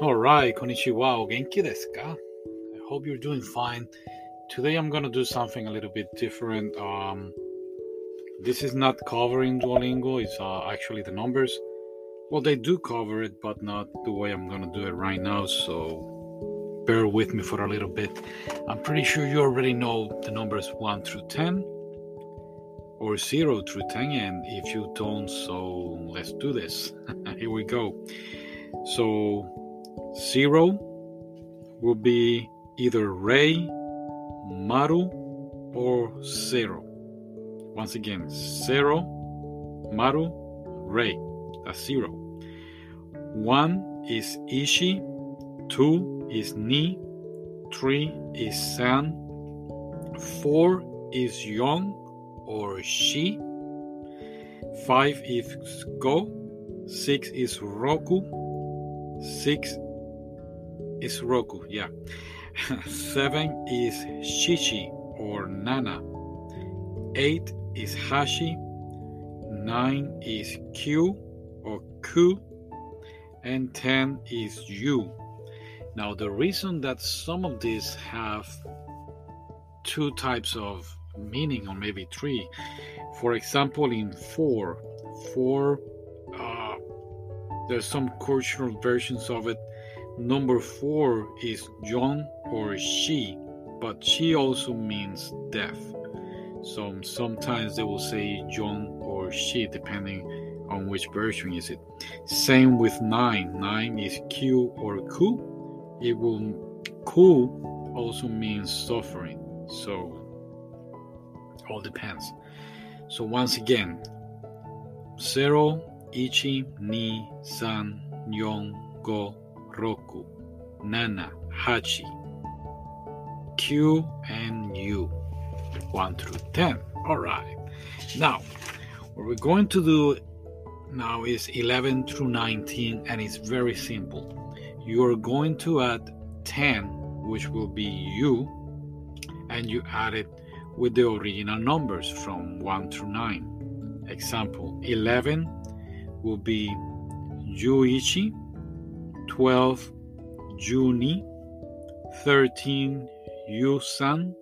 Alright, konnichiwa, genki desu ka? I hope you're doing fine. Today I'm gonna do something a little bit different. Um, this is not covering Duolingo, it's uh, actually the numbers. Well, they do cover it, but not the way I'm gonna do it right now, so bear with me for a little bit. I'm pretty sure you already know the numbers 1 through 10 or 0 through 10, and if you don't, so let's do this. Here we go. So, Zero will be either Rei, Maru, or Zero. Once again, Zero, Maru, Rei. That's zero. One is Ishi, two is Ni, three is San, four is Young or She, five is Go, six is Roku, six is Roku, yeah. Seven is Shishi or Nana. Eight is Hashi. Nine is Kyu or Ku. And ten is Yu. Now, the reason that some of these have two types of meaning, or maybe three, for example, in four, four, uh, there's some cultural versions of it Number four is John or she, but she also means death. So sometimes they will say John or she, depending on which version is it. Same with nine. Nine is Kyu or Ku. It will Ku also means suffering. So all depends. So once again, zero, ichi, ni, san, yon, go, Roku, Nana, Hachi, Kyu, and U. 1 through 10. All right. Now, what we're going to do now is 11 through 19, and it's very simple. You're going to add 10, which will be U, and you add it with the original numbers from 1 through 9. Example 11 will be Yuichi, 12 Juni, 13 Yusan,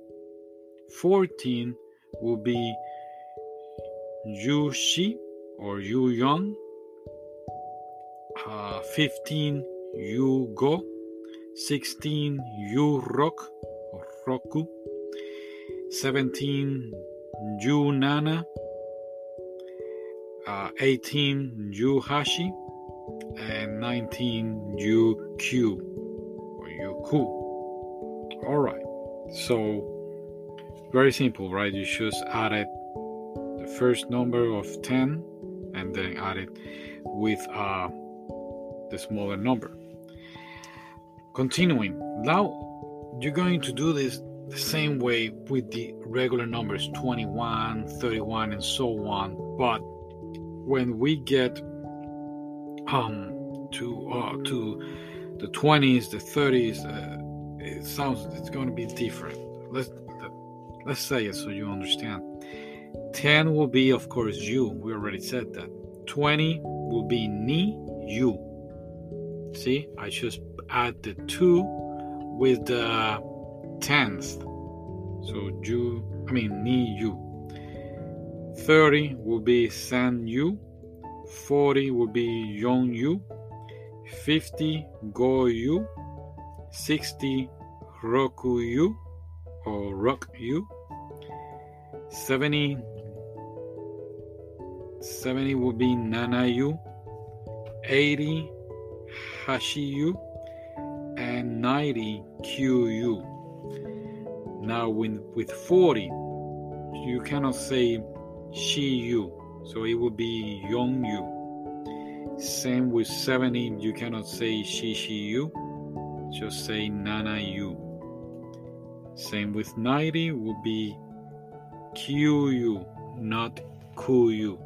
14 will be Yushi or Yuyong, uh, 15 Yugo, 16 Yurok or Roku, 17 Yunana, uh, 18 Yuhashi, and 19 UQ or UQ. All right. So very simple, right? You just added the first number of 10 and then add it with uh, the smaller number. Continuing. Now you're going to do this the same way with the regular numbers 21, 31 and so on, but when we get um to uh to the 20s the 30s uh, it sounds it's going to be different. Let's let's say it so you understand. 10 will be of course you. We already said that. 20 will be ni you. See? I just add the 2 with the tenth so you i mean ni you. 30 will be san you 40 will be Yong Yu, 50 Go Yu, 60 Roku Yu or Rock Yu, 70 70 will be Nana Yu, 80 Hashi Yu, and 90 Kyu Yu. Now with, with 40 you cannot say she you So it would be Yong Yu. Same with 70, you cannot say Shi Shi Yu, just say Nana Yu. Same with 90 would be Kyu Yu, not Ku Yu.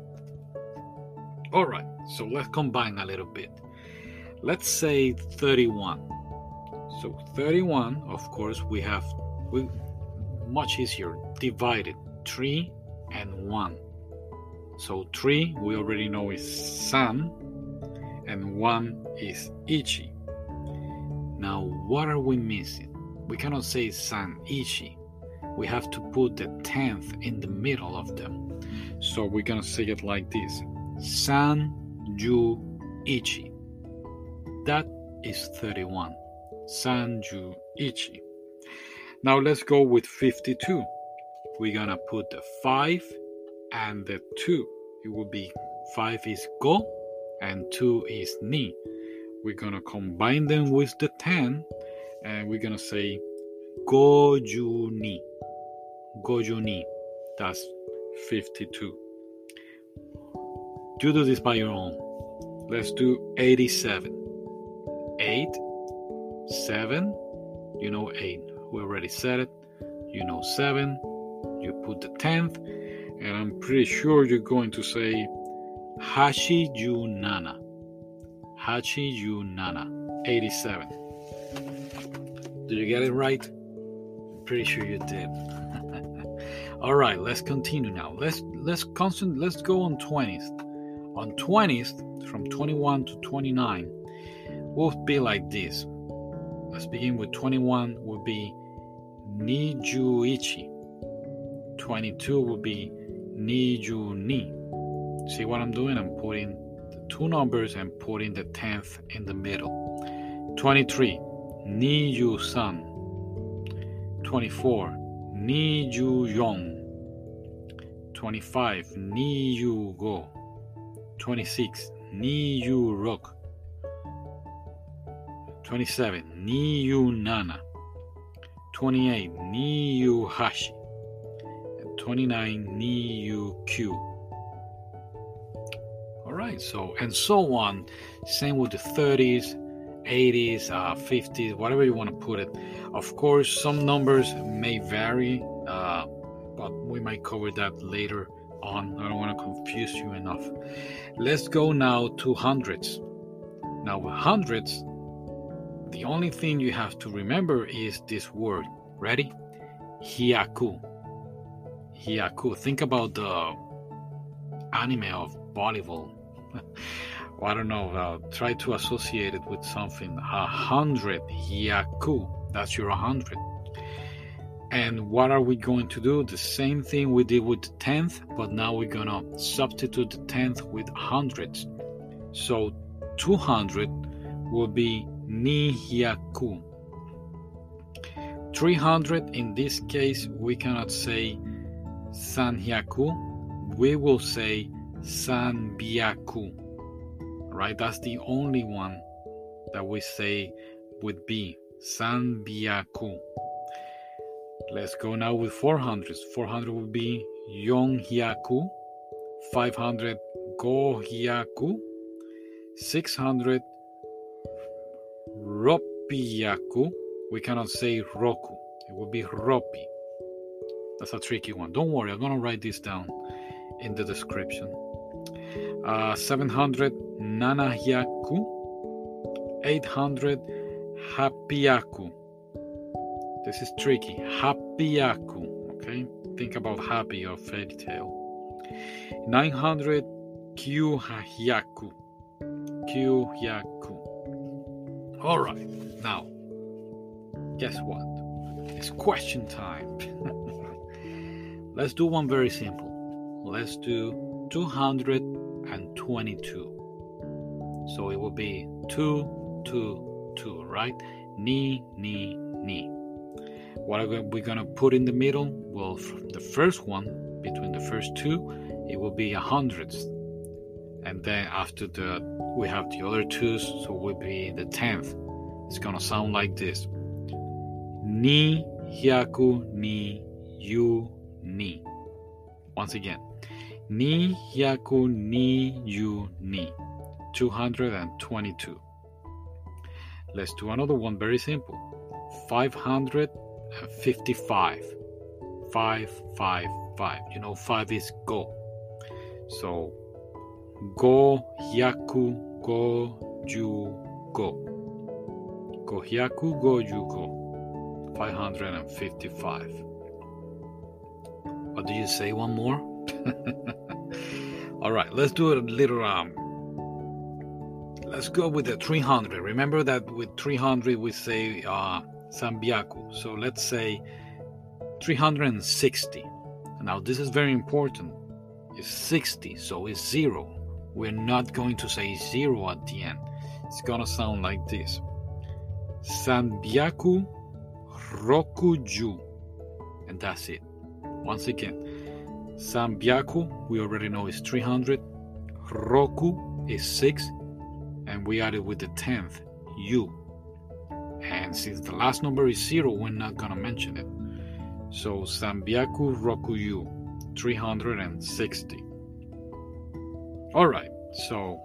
Alright, so let's combine a little bit. Let's say 31. So 31, of course, we have we much easier divided 3 and 1. So 3 we already know is san and 1 is ichi. Now what are we missing? We cannot say san ichi. We have to put the 10th in the middle of them. So we're gonna say it like this. San ju ichi. That is 31. San ju ichi. Now let's go with 52. We're gonna put the 5 and the 2. It will be 5 is go and 2 is ni. We're gonna combine them with the 10 and we're gonna say go ju ni. Go ju ni. That's 52. You do this by your own. Let's do 87. 8, 7, you know 8. We already said it. You know 7. You put the 10th. And I'm pretty sure you're going to say Hashi Ju Nana. Hachi Ju Nana. 87. Did you get it right? Pretty sure you did. All right, let's continue now. Let's let's constant let's go on 20th. On 20th, from 21 to 29, will be like this. Let's begin with 21 will be Nijuichi. 22 will be Niju Ni. See what I'm doing? I'm putting the two numbers and putting the 10th in the middle. 23 Niju San. 24 Niju Yong. 25 Niju Go. 26 Niju Rock. 27 Niyu Nana. 28 Niyu Hashi. And 29 Niyu Kyu. All right, so and so on. Same with the 30s, 80s, uh, 50s, whatever you want to put it. Of course, some numbers may vary, uh, but we might cover that later on. I don't want to confuse you enough. Let's go now to hundreds. Now, with hundreds, the only thing you have to remember is this word. Ready? Hyaku. Hyaku. Think about the anime of volleyball. well, I don't know. Uh, try to associate it with something. A hundred. Hyaku. That's your hundred. And what are we going to do? The same thing we did with the tenth, but now we're gonna substitute the tenth with hundreds. So 200 will be ni Nihyaku. 300 in this case we cannot say Sanhyaku, we will say Sanbyaku. Right? That's the only one that we say would be Sanbyaku. Let's go now with 400s. 400 would be Yonhyaku. 500 Gohyaku. 600 Ropiyaku. We cannot say Roku. It would be Ropi. That's a tricky one. Don't worry, I'm gonna write this down in the description. Uh, 700 Nanahyaku. 800 Hapiyaku. This is tricky. Hapiyaku. Okay? Think about happy or fairy tale. 900 Kyuhyaku. Kyuhyaku. All right, now, guess what? It's question time. Let's do one very simple. Let's do 222. So it will be 2, 2, 2, right? Ni, ni, ni. What are we going to put in the middle? Well, the first one, between the first two, it will be a hundredth. And then after the we have the other twos, so it will be the tenth. It's gonna sound like this. Ni hyaku ni yu ni. Once again. Ni hyaku ni yu ni. 222. Let's do another one very simple. 555. 555. You know, 5 is go. So, go hyaku go ju go. Go hyaku go ju go. 555. What do you say? One more? All right, let's do a little um let's go with the 300. Remember that with 300 we say uh Sambiaku. So let's say 360. Now this is very important. It's 60, so it's zero. We're not going to say zero at the end. It's gonna sound like this. Sambiaku Rokuju. And that's it. Once again, Sambiaku, we already know is 300. Roku is 6. And we added with the 10th, U. And since the last number is 0, we're not going to mention it. So Sambiaku Roku U, 360. All right, so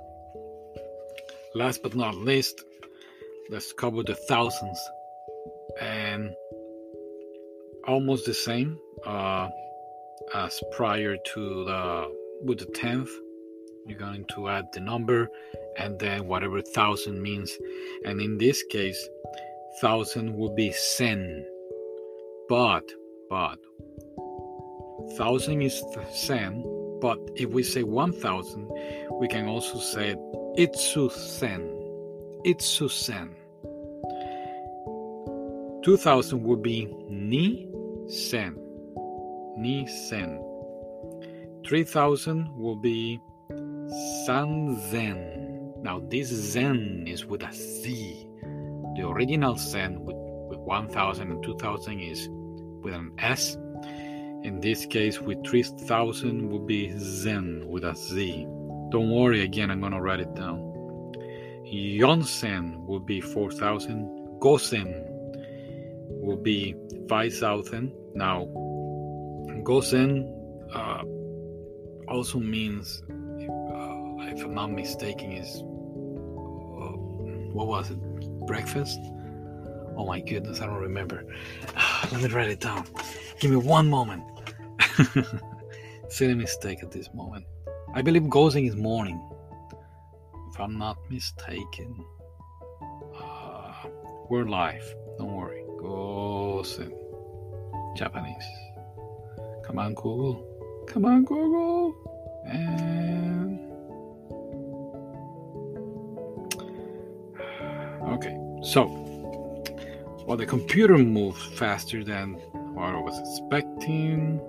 last but not least, let's cover the thousands. And almost the same uh, as prior to the with the 10th you're going to add the number and then whatever thousand means. And in this case thousand will be sen. But but thousand is sen but if we say 1000 we can also say itsu sen itsu sen. 2000 would be ni sen. Ni sen. 3000 will be san zen. Now, this zen is with a Z. The original zen with, with 1000 and 2000 is with an S. In this case, with 3000 will be zen with a Z. Don't worry, again, I'm going to write it down. Yonsen will be 4000. Gosen will be 5,000. Now, Gosen uh, also means, uh, if I'm not mistaken, is uh, what was it? Breakfast? Oh my goodness, I don't remember. Let me write it down. Give me one moment. Silly mistake at this moment. I believe Gosen is morning. If I'm not mistaken, uh, we're live. Gosen. Japanese. Come on, Google. Come on, Google. And. Okay, so. Well, the computer moved faster than what I was expecting.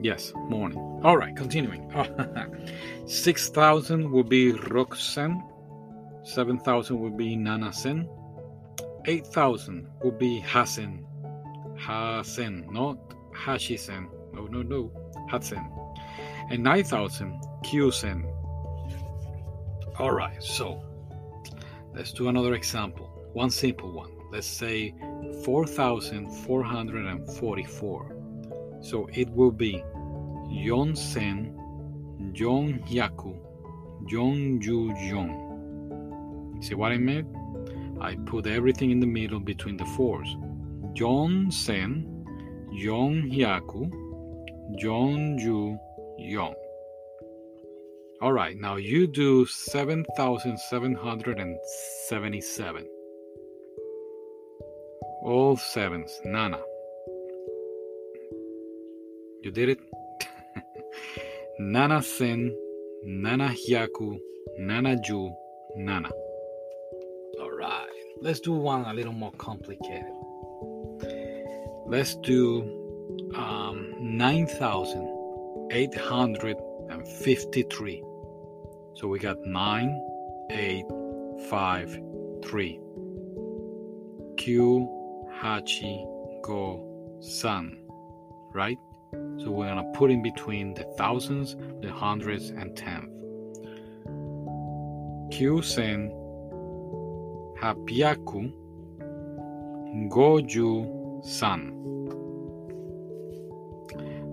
Yes, morning. All right, continuing. 6,000 will be Rokusen. 7,000 will be Nanasen. 8,000 would be Hasen. Hasen, not Hashisen. No, no, no. Hasen. And 9,000 Kyusen. All right, so let's do another example. One simple one. Let's say 4,444. So it will be Yonsen, Yonhyaku, Yonjujon. See what I meant? I put everything in the middle between the fours. Jon Sen, Yon Hyaku, Jon Ju Yong. All right, now you do 7,777. All sevens, Nana. You did it? Nana Sen, Nana Hyaku, Nana Ju, Nana. Let's do one a little more complicated. Let's do um, 9,853. So we got 9, 8, 5, 3. Kyu, Hachi, Go, San. Right? So we're gonna put in between the thousands, the hundreds, and tenth. Kyu, Sen, Hapiaku Goju san.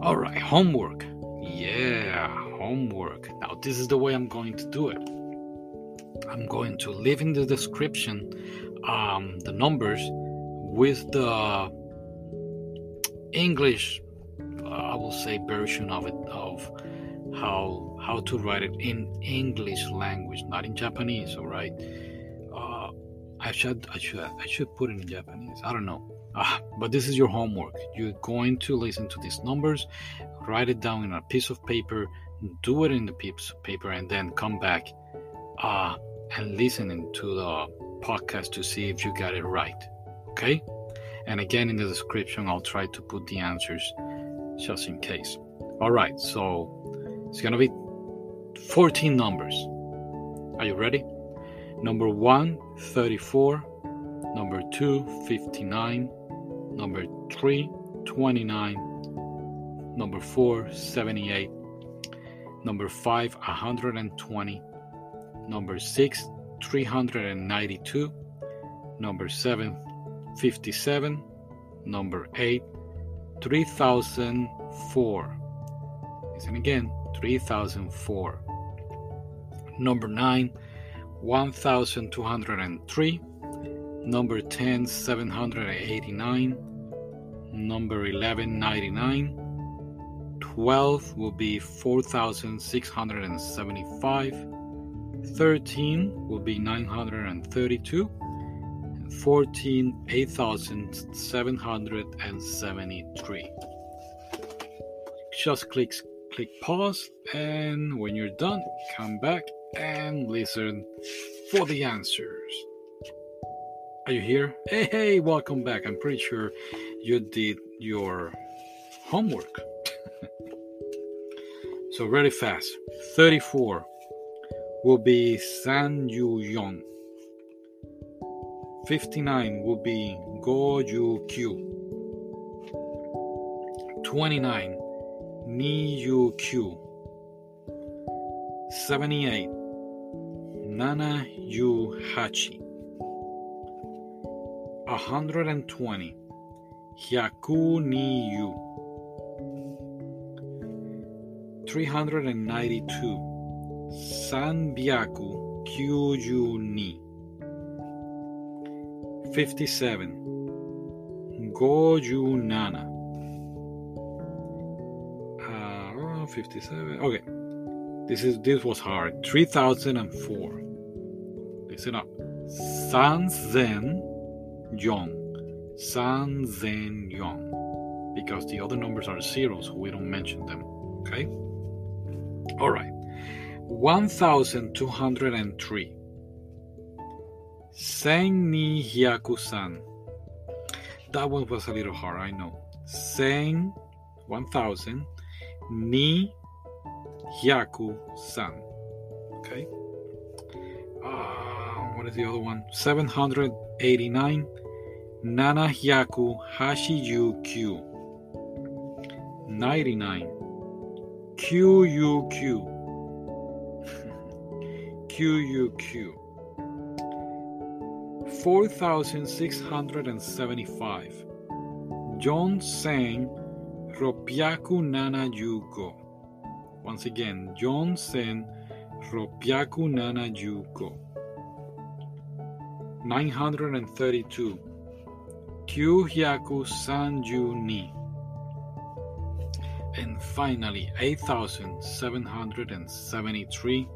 All right, homework. Yeah, homework. Now, this is the way I'm going to do it. I'm going to leave in the description um, the numbers with the English, uh, I will say, version of it of how how to write it in English language, not in Japanese. All right. I should I should I should put it in Japanese. I don't know. Uh, but this is your homework. You're going to listen to these numbers, write it down in a piece of paper, do it in the piece of paper, and then come back uh, and listen to the podcast to see if you got it right. Okay? And again, in the description, I'll try to put the answers just in case. All right, so it's gonna be 14 numbers. Are you ready? Number one, 34. Number two, 59. Number three, 29. Number four, 78. Number five, 120. Number six, 392. Number seven, 57. Number 8, 3004. Listen again, 3004. Number 9, 1203. Number 10, 789. Number 11, 99. 12 will be 4675. 13 will be 932 14 8773 just click click pause and when you're done come back and listen for the answers. Are you here? Hey hey welcome back. I'm pretty sure you did your homework. So really fast. 34 will be san yu yong 59 will be Go Yu Kyu. 29 Ni Yu Kyu. 78 Nana Yu Hachi. 120 Hyaku Ni Yu. 392 Sanbyaku Kyuju Ni. 57 Goju Nana. Uh, 57 okay. This is this was hard. 3004 listen up San Zen Yong San Zen Yong because the other numbers are zeros we don't mention them okay all right 1203 Sen ni hyaku-san. That one was a little hard, I know. Sen, 1000, ni hyaku-san. Okay. Uh, what is the other one? 789, nana hyaku hashiyu q. 99, QUQ. QUQ. 4675. John Sen Ropyaku Nana Yuko. Once again, John Sen Ropyaku Nana Yuko. 932. Kyuhyaku Sanju Ni. And finally, 8773.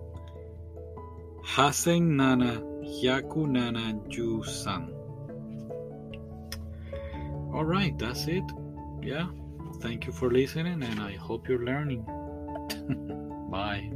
Hasen Nana Hyaku Nana Ju-san. All right, that's it. Yeah. Thank you for listening and I hope you're learning. Bye.